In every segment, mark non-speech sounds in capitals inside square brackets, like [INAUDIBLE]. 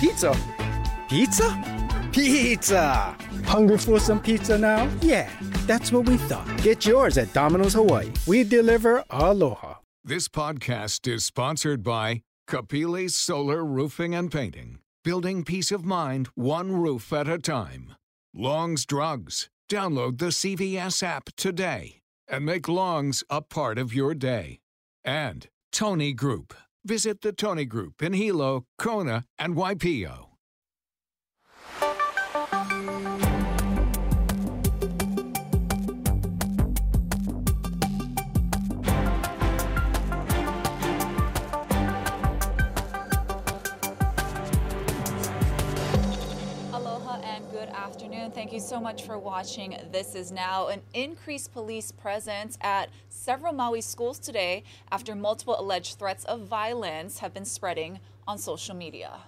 Pizza. Pizza? Pizza! Hungry for some pizza now? Yeah, that's what we thought. Get yours at Domino's Hawaii. We deliver aloha. This podcast is sponsored by Kapili's Solar Roofing and Painting, building peace of mind one roof at a time. Long's Drugs. Download the CVS app today and make Long's a part of your day. And Tony Group. Visit the Tony Group in Hilo, Kona, and Waipio. Aloha and good afternoon. Thank you so much for watching. This is now an increased police presence at several Maui schools today after multiple alleged threats of violence have been spreading on social media.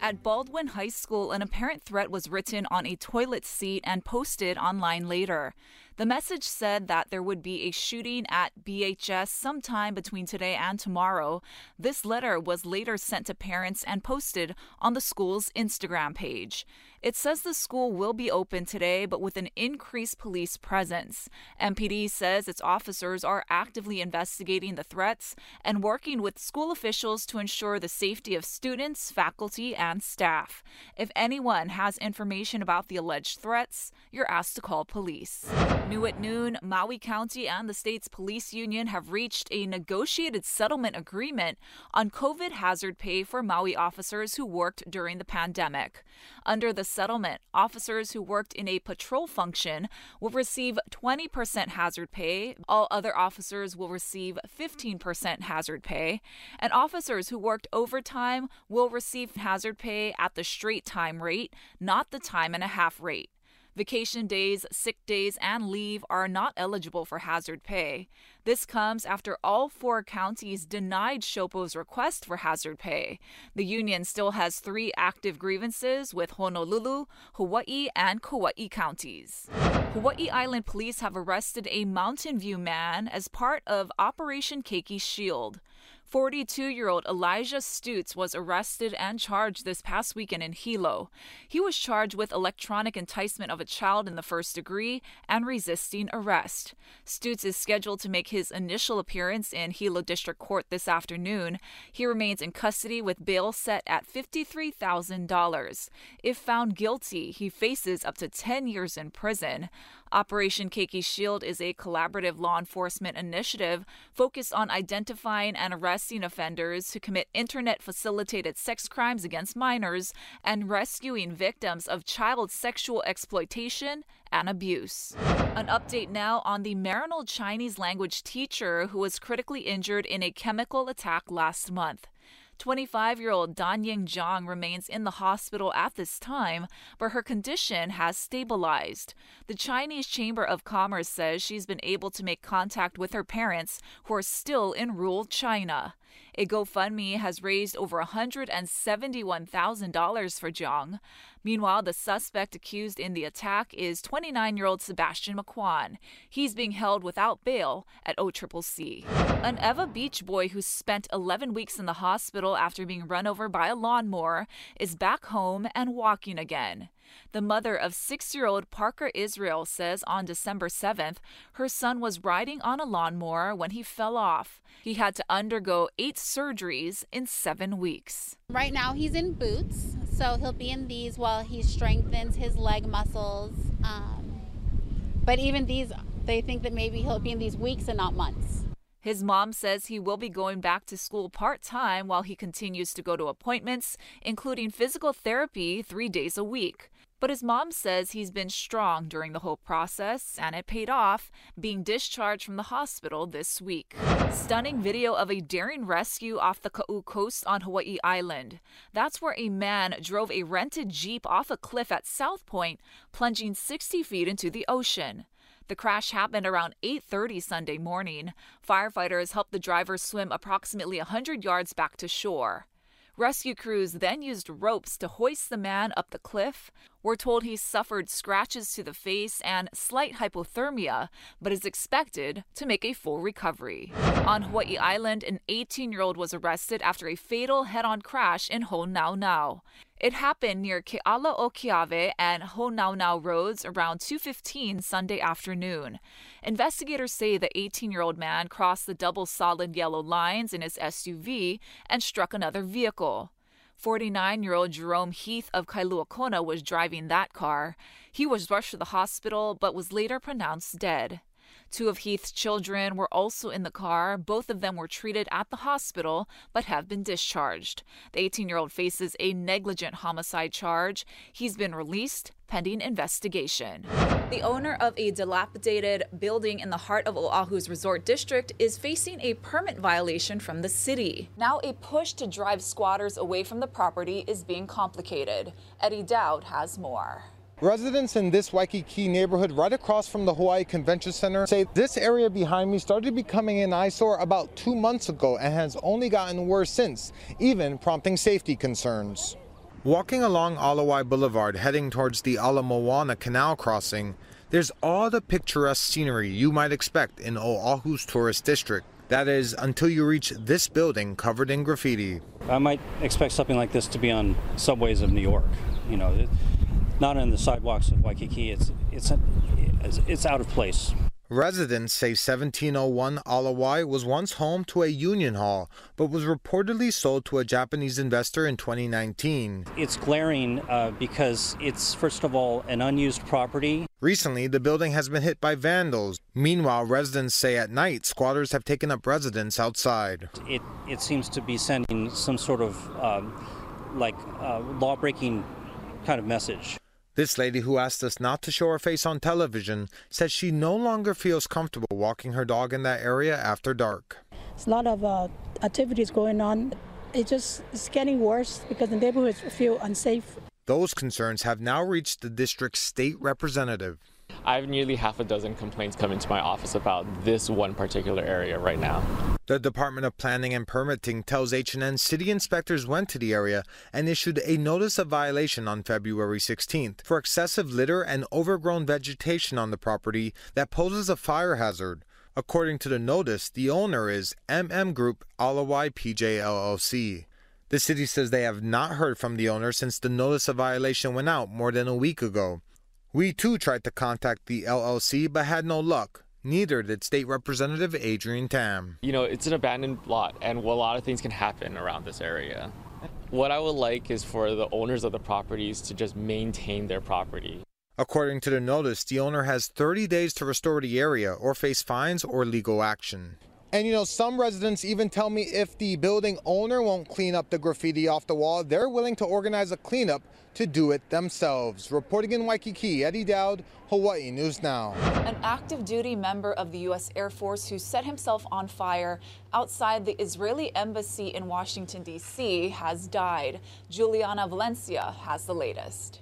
At Baldwin High School, an apparent threat was written on a toilet seat and posted online later. The message said that there would be a shooting at BHS sometime between today and tomorrow. This letter was later sent to parents and posted on the school's Instagram page. It says the school will be open today, but with an increased police presence. MPD says its officers are actively investigating the threats and working with school officials to ensure the safety of students, faculty, and staff. If anyone has information about the alleged threats, you're asked to call police. New at noon, Maui County and the state's police union have reached a negotiated settlement agreement on COVID hazard pay for Maui officers who worked during the pandemic. Under the settlement, officers who worked in a patrol function will receive 20% hazard pay, all other officers will receive 15% hazard pay, and officers who worked overtime will receive hazard pay at the straight time rate, not the time and a half rate. Vacation days, sick days, and leave are not eligible for hazard pay. This comes after all four counties denied SHOPO's request for hazard pay. The union still has three active grievances with Honolulu, Hawaii, and Kauai counties. Hawaii Island police have arrested a Mountain View man as part of Operation Keiki Shield. 42 year old Elijah Stutz was arrested and charged this past weekend in Hilo. He was charged with electronic enticement of a child in the first degree and resisting arrest. Stutz is scheduled to make his initial appearance in Hilo District Court this afternoon. He remains in custody with bail set at $53,000. If found guilty, he faces up to 10 years in prison. Operation Keiki Shield is a collaborative law enforcement initiative focused on identifying and arresting offenders who commit internet facilitated sex crimes against minors and rescuing victims of child sexual exploitation and abuse. An update now on the Maryknoll Chinese language teacher who was critically injured in a chemical attack last month. 25 year old Dan Ying Zhang remains in the hospital at this time, but her condition has stabilized. The Chinese Chamber of Commerce says she's been able to make contact with her parents, who are still in rural China. A GoFundMe has raised over $171,000 for Zhang. Meanwhile, the suspect accused in the attack is 29 year old Sebastian Mahkwan. He's being held without bail at OCCC. An Ewa Beach boy who spent 11 weeks in the hospital after being run over by a lawnmower is back home and walking again. The mother of six year old Parker Israel says on December 7th, her son was riding on a lawnmower when he fell off. He had to undergo eight surgeries in seven weeks. Right now, he's in boots, so he'll be in these while he strengthens his leg muscles. Um, but even these, they think that maybe he'll be in these weeks and not months. His mom says he will be going back to school part time while he continues to go to appointments, including physical therapy three days a week. But his mom says he's been strong during the whole process and it paid off, being discharged from the hospital this week. Stunning video of a daring rescue off the Kau coast on Hawaii Island. That's where a man drove a rented Jeep off a cliff at South Point, plunging 60 feet into the ocean. The crash happened around 8:30 Sunday morning. Firefighters helped the driver swim approximately 100 yards back to shore. Rescue crews then used ropes to hoist the man up the cliff. We're told he suffered scratches to the face and slight hypothermia, but is expected to make a full recovery. On Hawaii Island, an 18 year old was arrested after a fatal head on crash in Honaunau. It happened near Kealaokeawe and Honaunau roads around 2:15 Sunday afternoon. Investigators say the 18-year-old man crossed the double solid yellow lines in his SUV and struck another vehicle. 49 year old Jerome Heath of Kailua was driving that car. He was rushed to the hospital but was later pronounced dead. Two of Heath's children were also in the car. Both of them were treated at the hospital but have been discharged. The 18 year old faces a negligent homicide charge. He's been released pending investigation. The owner of a dilapidated building in the heart of Oahu's resort district is facing a permit violation from the city. Now, a push to drive squatters away from the property is being complicated. Eddie Dowd has more. Residents in this Waikiki neighborhood right across from the Hawaii Convention Center say this area behind me started becoming an eyesore about two months ago and has only gotten worse since, even prompting safety concerns. Walking along Ala Wai Boulevard heading towards the Ala Moana Canal crossing, there's all the picturesque scenery you might expect in Oahu's tourist district. That is, until you reach this building covered in graffiti. I might expect something like this to be on subways of New York. You know, it, not on the sidewalks of Waikiki. It's it's it's out of place. Residents say 1701 Ala Wai was once home to a union hall, but was reportedly sold to a Japanese investor in 2019. It's glaring uh, because it's, first of all, an unused property. Recently, the building has been hit by vandals. Meanwhile, residents say at night, squatters have taken up residence outside. It, it seems to be sending some sort of um, like uh, law breaking kind of message. This lady who asked us not to show her face on television says she no longer feels comfortable walking her dog in that area after dark. There's a lot of uh, activities going on. It just it's getting worse because the neighborhoods feel unsafe. Those concerns have now reached the district's state representative. I have nearly half a dozen complaints come into my office about this one particular area right now. The Department of Planning and Permitting tells HNN city inspectors went to the area and issued a notice of violation on February 16th for excessive litter and overgrown vegetation on the property that poses a fire hazard. According to the notice, the owner is MM Group Alawai PJ LLC. The city says they have not heard from the owner since the notice of violation went out more than a week ago. We too tried to contact the LLC but had no luck. Neither did State Representative Adrian Tam. You know, it's an abandoned lot, and a lot of things can happen around this area. What I would like is for the owners of the properties to just maintain their property. According to the notice, the owner has 30 days to restore the area or face fines or legal action. And you know, some residents even tell me if the building owner won't clean up the graffiti off the wall, they're willing to organize a cleanup to do it themselves. Reporting in Waikiki, Eddie Dowd, Hawaii News Now. An active duty member of the U.S. Air Force who set himself on fire outside the Israeli embassy in Washington, D.C., has died. Juliana Valencia has the latest.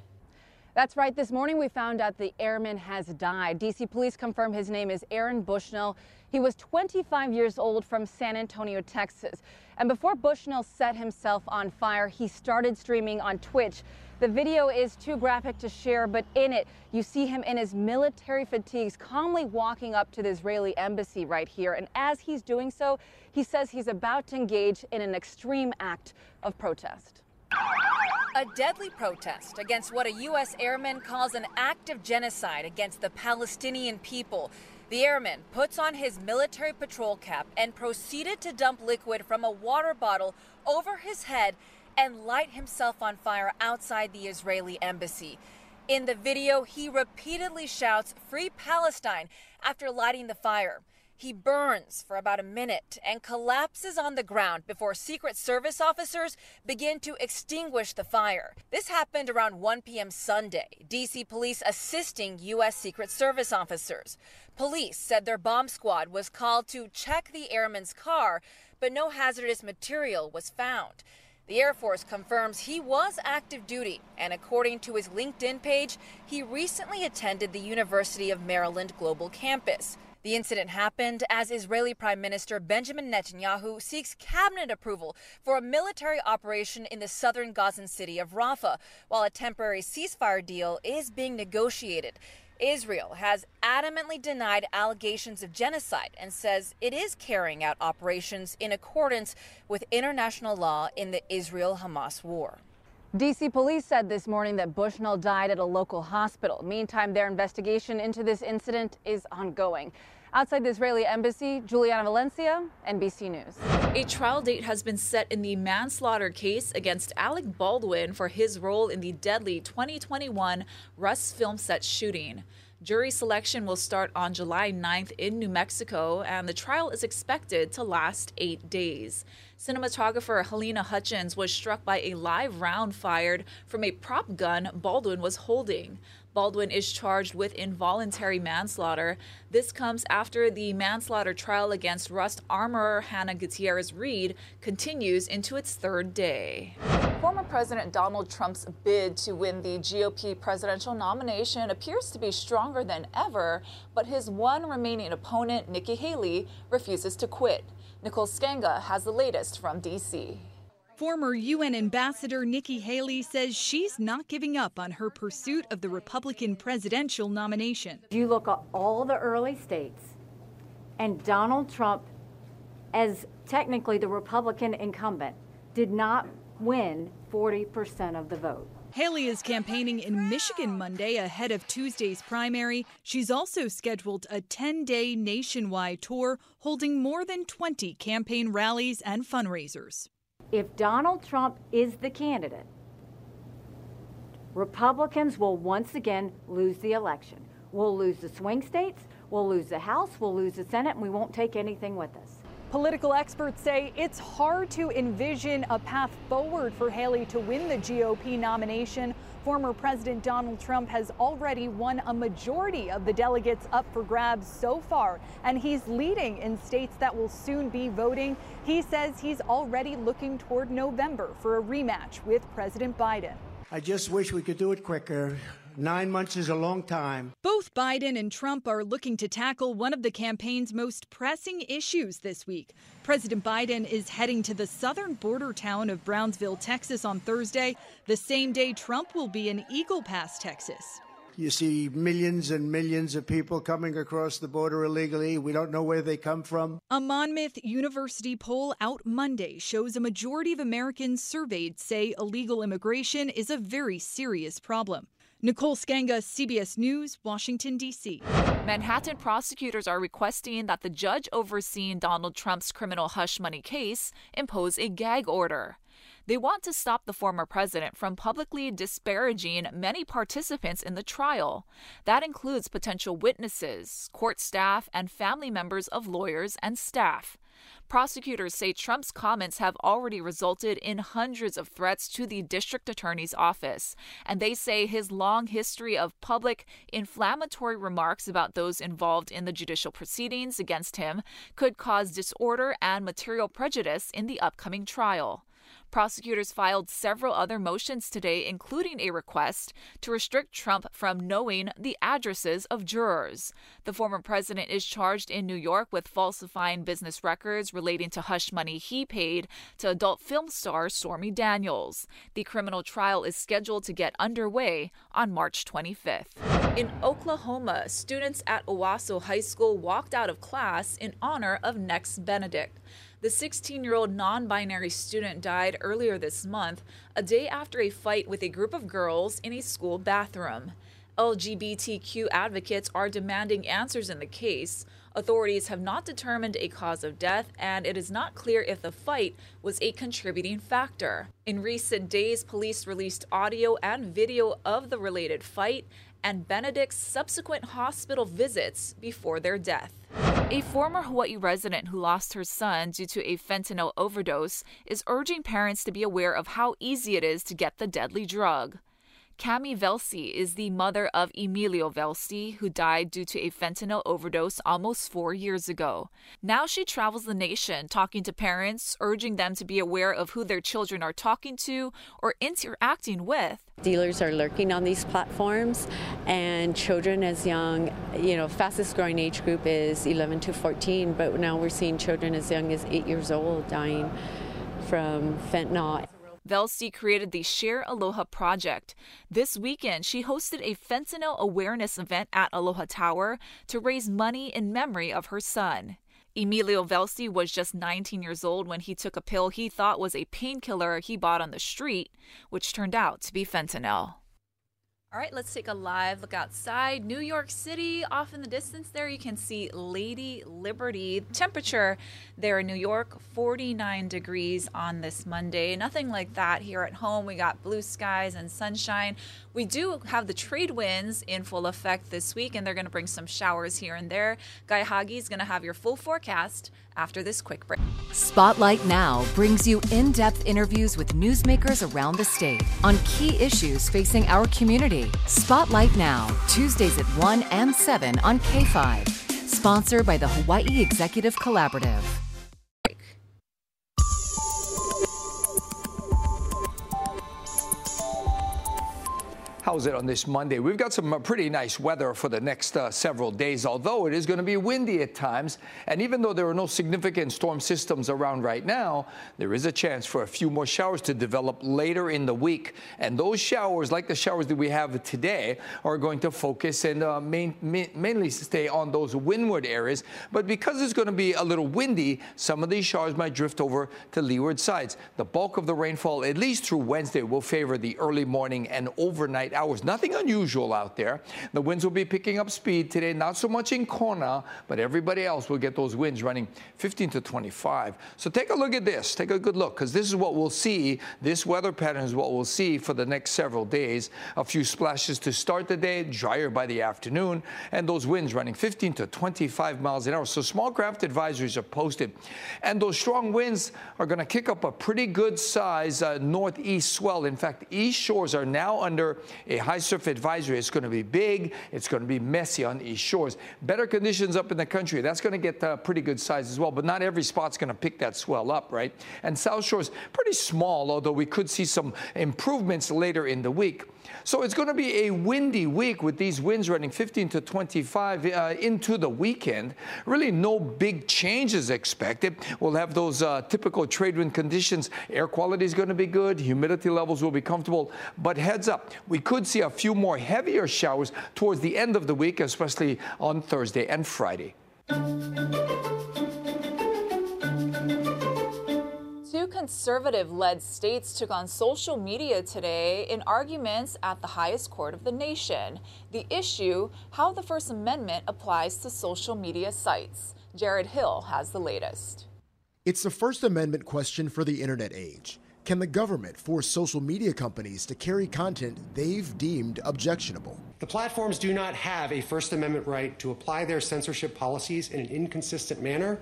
That's right. This morning we found out the airman has died. D.C. police confirm his name is Aaron Bushnell. He was 25 years old from San Antonio, Texas. And before Bushnell set himself on fire, he started streaming on Twitch. The video is too graphic to share, but in it, you see him in his military fatigues calmly walking up to the Israeli embassy right here. And as he's doing so, he says he's about to engage in an extreme act of protest. A deadly protest against what a U.S. airman calls an act of genocide against the Palestinian people. The airman puts on his military patrol cap and proceeded to dump liquid from a water bottle over his head and light himself on fire outside the Israeli embassy. In the video, he repeatedly shouts, Free Palestine, after lighting the fire. He burns for about a minute and collapses on the ground before Secret Service officers begin to extinguish the fire. This happened around 1 p.m. Sunday. DC police assisting U.S. Secret Service officers. Police said their bomb squad was called to check the airman's car, but no hazardous material was found. The Air Force confirms he was active duty, and according to his LinkedIn page, he recently attended the University of Maryland Global Campus. The incident happened as Israeli Prime Minister Benjamin Netanyahu seeks cabinet approval for a military operation in the southern Gazan city of Rafah, while a temporary ceasefire deal is being negotiated. Israel has adamantly denied allegations of genocide and says it is carrying out operations in accordance with international law in the Israel Hamas war. DC police said this morning that Bushnell died at a local hospital. Meantime, their investigation into this incident is ongoing. Outside the Israeli embassy, Juliana Valencia, NBC News. A trial date has been set in the manslaughter case against Alec Baldwin for his role in the deadly 2021 Rust film set shooting. Jury selection will start on July 9th in New Mexico, and the trial is expected to last eight days. Cinematographer Halyna Hutchins was struck by a live round fired from a prop gun Baldwin was holding. Baldwin is charged with involuntary manslaughter. This comes after the manslaughter trial against Rust armorer Hannah Gutierrez Reed continues into its third day. Former President Donald Trump's bid to win the GOP presidential nomination appears to be stronger than ever, but his one remaining opponent, Nikki Haley, refuses to quit. Nicole Sganga has the latest from D.C. Former UN Ambassador Nikki Haley says she's not giving up on her pursuit of the Republican presidential nomination. You look at all the early states, and Donald Trump, as technically the Republican incumbent, did not win 40% of the vote. Haley is campaigning in Michigan Monday ahead of Tuesday's primary. She's also scheduled a 10 day nationwide tour holding more than 20 campaign rallies and fundraisers. If Donald Trump is the candidate, Republicans will once again lose the election. We'll lose the swing states, we'll lose the House, we'll lose the Senate, and we won't take anything with us. Political experts say it's hard to envision a path forward for Haley to win the GOP nomination. Former President Donald Trump has already won a majority of the delegates up for grabs so far, and he's leading in states that will soon be voting. He says he's already looking toward November for a rematch with President Biden. I just wish we could do it quicker. Nine months is a long time. Both Biden and Trump are looking to tackle one of the campaign's most pressing issues this week. President Biden is heading to the southern border town of Brownsville, Texas on Thursday, the same day Trump will be in Eagle Pass, Texas. You see millions and millions of people coming across the border illegally. We don't know where they come from. A Monmouth University poll out Monday shows a majority of Americans surveyed say illegal immigration is a very serious problem. Nicole Sganga, CBS News, Washington, D.C. Manhattan prosecutors are requesting that the judge overseeing Donald Trump's criminal hush money case impose a gag order. They want to stop the former president from publicly disparaging many participants in the trial. That includes potential witnesses, court staff, and family members of lawyers and staff. Prosecutors say Trump's comments have already resulted in hundreds of threats to the district attorney's office, and they say his long history of public, inflammatory remarks about those involved in the judicial proceedings against him could cause disorder and material prejudice in the upcoming trial. Prosecutors filed several other motions today, including a request to restrict Trump from knowing the addresses of jurors. The former president is charged in New York with falsifying business records relating to hush money he paid to adult film star Stormy Daniels. The criminal trial is scheduled to get underway on March 25th. In Oklahoma, students at Owasso High School walked out of class in honor of Nex Benedict. The 16 year old non binary student died earlier this month, a day after a fight with a group of girls in a school bathroom. LGBTQ advocates are demanding answers in the case. Authorities have not determined a cause of death, and it is not clear if the fight was a contributing factor. In recent days, police released audio and video of the related fight and Benedict's subsequent hospital visits before their death. A former Hawaii resident who lost her son due to a fentanyl overdose is urging parents to be aware of how easy it is to get the deadly drug. Cami Velsi is the mother of Emilio Velsi, who died due to a fentanyl overdose almost four years ago. Now she travels the nation talking to parents, urging them to be aware of who their children are talking to or interacting with. Dealers are lurking on these platforms, and children as young, you know, fastest growing age group is 11 to 14, but now we're seeing children as young as eight years old dying from fentanyl. Velsi created the Share Aloha project. This weekend, she hosted a fentanyl awareness event at Aloha Tower to raise money in memory of her son. Emilio Velsi was just 19 years old when he took a pill he thought was a painkiller he bought on the street, which turned out to be fentanyl. All right, let's take a live look outside. New York City, off in the distance there, you can see Lady Liberty. Temperature there in New York, 49 degrees on this Monday. Nothing like that here at home. We got blue skies and sunshine. We do have the trade winds in full effect this week, and they're going to bring some showers here and there. Guy Hagi is going to have your full forecast after this quick break. Spotlight Now brings you in depth interviews with newsmakers around the state on key issues facing our community. Spotlight Now, Tuesdays at 1 and 7 on K5. Sponsored by the Hawaii Executive Collaborative. How's it on this Monday? We've got some uh, pretty nice weather for the next uh, several days, although it is going to be windy at times. And even though there are no significant storm systems around right now, there is a chance for a few more showers to develop later in the week. And those showers, like the showers that we have today, are going to focus and uh, main, mainly stay on those windward areas. But because it's going to be a little windy, some of these showers might drift over to leeward sides. The bulk of the rainfall, at least through Wednesday, will favor the early morning and overnight hours. Nothing unusual out there. The winds will be picking up speed today, not so much in Kona, but everybody else will get those winds running 15 to 25. So take a look at this. Take a good look because this is what we'll see. This weather pattern is what we'll see for the next several days. A few splashes to start the day, drier by the afternoon, and those winds running 15 to 25 miles an hour. So small craft advisories are posted. And those strong winds are going to kick up a pretty good size uh, northeast swell. In fact, east shores are now under a high surf advisory. It's going to be big. It's going to be messy on east shores. Better conditions up in the country. That's going to get a pretty good size as well. But not every spot's going to pick that swell up, right? And south shores pretty small, although we could see some improvements later in the week. So it's going to be a windy week with these winds running 15 to 25 uh, into the weekend. Really, no big changes expected. We'll have those uh, typical trade wind conditions. Air quality is going to be good. Humidity levels will be comfortable. But heads up, we could see a few more heavier showers towards the end of the week, especially on Thursday and Friday. Two conservative led states took on social media today in arguments at the highest court of the nation. The issue how the First Amendment applies to social media sites. Jared Hill has the latest. It's the First Amendment question for the internet age. Can the government force social media companies to carry content they've deemed objectionable? The platforms do not have a First Amendment right to apply their censorship policies in an inconsistent manner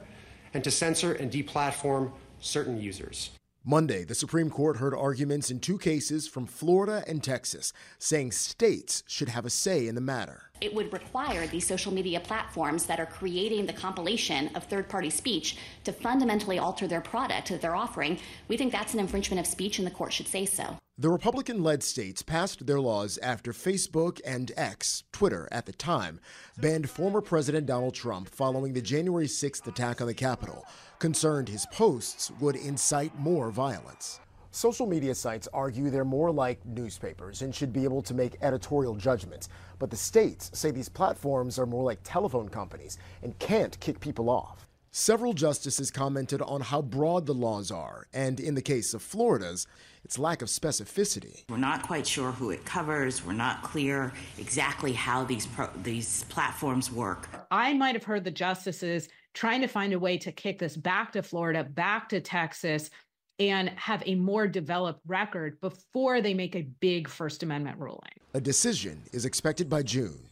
and to censor and deplatform certain users. Monday, the Supreme Court heard arguments in two cases from Florida and Texas, saying states should have a say in the matter. It would require these social media platforms that are creating the compilation of third party speech to fundamentally alter their product that they're offering. We think that's an infringement of speech, and the court should say so. The Republican led states passed their laws after Facebook and X, Twitter at the time, banned former President Donald Trump following the January 6th attack on the Capitol concerned his posts would incite more violence. Social media sites argue they're more like newspapers and should be able to make editorial judgments. But the states say these platforms are more like telephone companies and can't kick people off. Several justices commented on how broad the laws are, and in the case of Florida's, its lack of specificity. We're not quite sure who it covers. We're not clear exactly how these pro- these platforms work. I might have heard the justices trying to find a way to kick this back to Florida, back to Texas, and have a more developed record before they make a big First Amendment ruling. A decision is expected by June.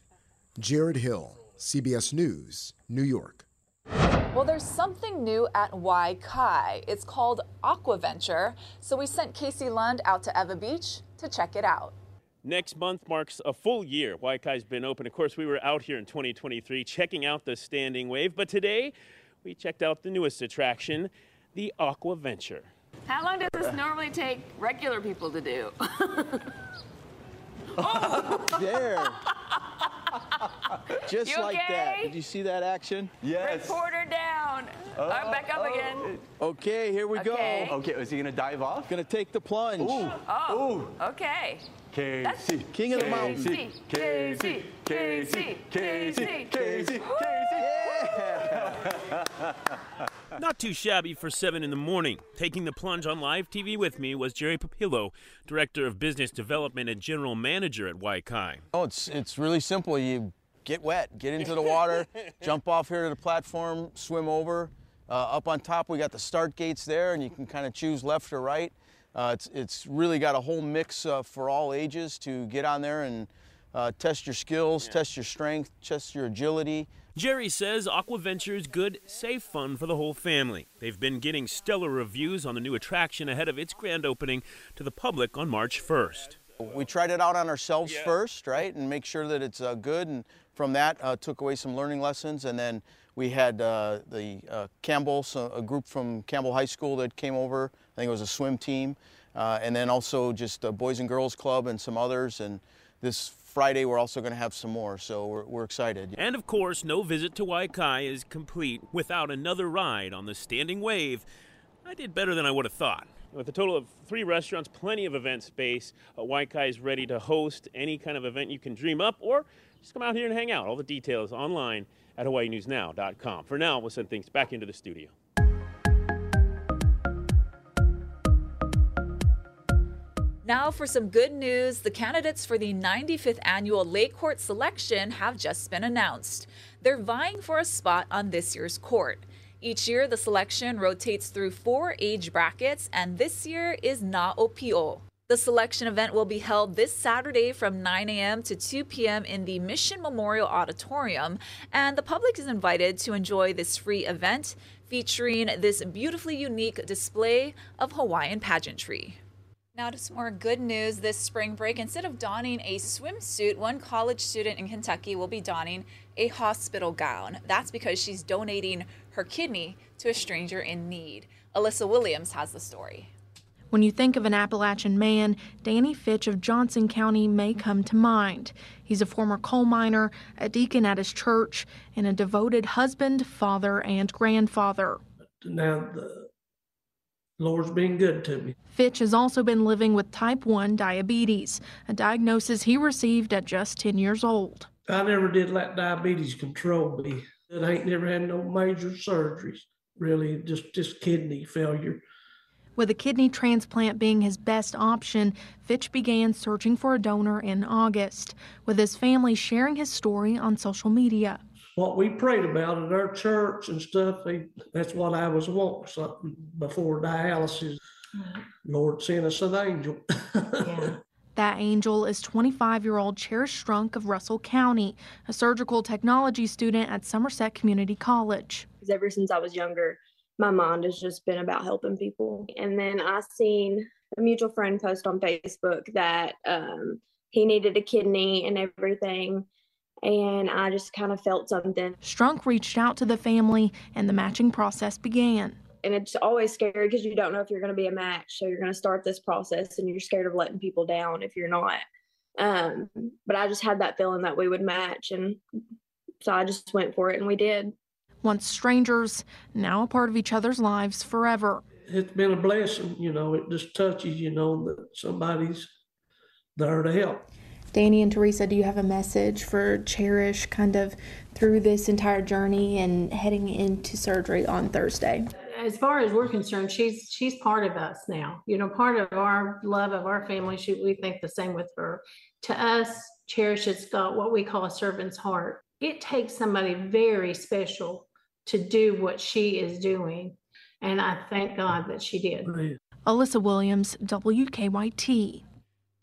Jared Hill, CBS News, New York. Well, there's something new at Waikiki. It's called Aquaventure. So we sent Casey Lund out to Ewa Beach to check it out. Next month marks a full year Waikai's been open. Of course, we were out here in 2023 checking out the standing wave, but today we checked out the newest attraction, the Aqua Venture. How long does this normally take regular people to do? oh! [LAUGHS] [LAUGHS] there. [LAUGHS] Just You like okay? that. Did you see that action? Yes. Reporter down. I'm back up again. Okay, here we Okay. go. Okay, is he gonna dive off? Gonna take the plunge. Ooh. Oh, okay. Casey. King of the mountain. Casey. Casey, Casey, Casey, Casey, Casey. Not too shabby for 7 in the morning. Taking the plunge on live TV with me was Jerry Papillo, Director of Business Development and General Manager at Waikai. Oh, it's it's really simple. You get wet, get into the [LAUGHS] water, jump off here to the platform, swim over. Uh, up on top, we got the start gates there, and you can kind of choose left or right. Uh, it's it's really got a whole mix uh, for all ages to get on there and uh, test your skills, test your strength, test your agility. Jerry says Aquaventure is good, safe fun for the whole family. They've been getting stellar reviews on the new attraction ahead of its grand opening to the public on March 1st. We tried it out on ourselves first, right, and make sure that it's uh, good. And from that, uh, took away some learning lessons. And then we had uh, the uh, Campbell, so a group from Campbell High School that came over. I think it was a swim team, uh, and then also just a Boys and Girls Club and some others. And this Friday, we're also going to have some more, so we're, we're excited. And of course, no visit to Waikai is complete without another ride on the standing wave. I did better than I would have thought. With a total of three restaurants, plenty of event space, uh, Waikai is ready to host any kind of event you can dream up, or just come out here and hang out. All the details online at hawaiinewsnow.com. For now, we'll send things back into the studio. Now, for some good news, the candidates for the 95th annual Lei Court selection have just been announced. They're vying for a spot on this year's court. Each year, the selection rotates through four age brackets, and this year is Na Opio. The selection event will be held this Saturday from 9 a.m. to 2 p.m. in the Mission Memorial Auditorium, and the public is invited to enjoy this free event featuring this beautifully unique display of Hawaiian pageantry. Now to some more good news this spring break. Instead of donning a swimsuit, one college student in Kentucky will be donning a hospital gown. That's because she's donating her kidney to a stranger in need. Alyssa Williams has the story. When you think of an Appalachian man, Danny Fitch of Johnson County may come to mind. He's a former coal miner, a deacon at his church, and a devoted husband, father, and grandfather. Now the Lord's been good to me. Fitch has also been living with type 1 diabetes, a diagnosis he received at just 10 years old. I never did let diabetes control me. I ain't never had no major surgeries. Really, just just kidney failure. With a kidney transplant being his best option, Fitch began searching for a donor in August, with his family sharing his story on social media. What we prayed about at our church and stuff, that's what I was wanting something before dialysis. Mm-hmm. Lord sent us an angel. [LAUGHS] That angel is 25 year old Cherish Strunk of Russell County, a surgical technology student at Somerset Community College. ever since I was younger, my mind has just been about helping people. And then I seen a mutual friend post on Facebook that um, he needed a kidney and everything. And I just kind of felt something. Strunk reached out to the family and the matching process began. And it's always scary because you don't know if you're going to be a match. So you're going to start this process and you're scared of letting people down if you're not. Um, but I just had that feeling that we would match. And so I just went for it and we did. Once strangers, now a part of each other's lives forever. It's been a blessing, you know, it just touches, you know, that somebody's there to help. Danny and Teresa, do you have a message for Cherish kind of through this entire journey and heading into surgery on Thursday? as far as we're concerned, she's she's part of us now. You know, part of our love of our family. She, we think the same with her. To us, Cherish has got what we call a servant's heart. It takes somebody very special to do what she is doing, and I thank God that she did. Alyssa Williams, WKYT.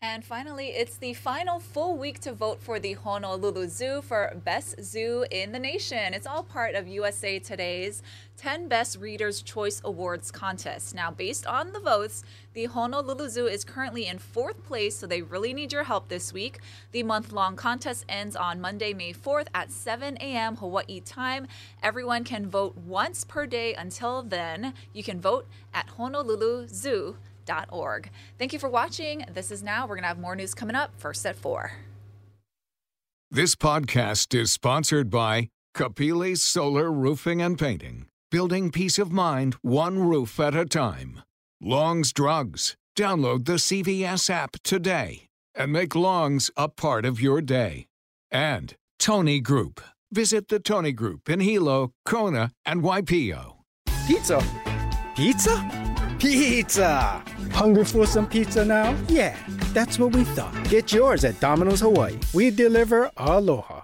And finally, it's the final full week to vote for the Honolulu Zoo for Best Zoo in the Nation. It's all part of USA Today's 10 Best Readers' Choice Awards contest. Now, based on the votes, the Honolulu Zoo is currently in fourth place, so they really need your help this week. The month long contest ends on Monday, May 4th at 7 a.m. Hawaii time. Everyone can vote once per day until then. You can vote at Honolulu Zoo org. Thank you for watching. This is now. We're going to have more news coming up first at 4. This podcast is sponsored by Kapili Solar Roofing and Painting. Building peace of mind one roof at a time. Long's Drugs. Download the CVS app today and make Long's a part of your day. And Tony Group. Visit the Tony Group in Hilo, Kona, and Waipio. Pizza. Pizza? Pizza! Hungry for some pizza now? Yeah, that's what we thought. Get yours at Domino's Hawaii. We deliver aloha.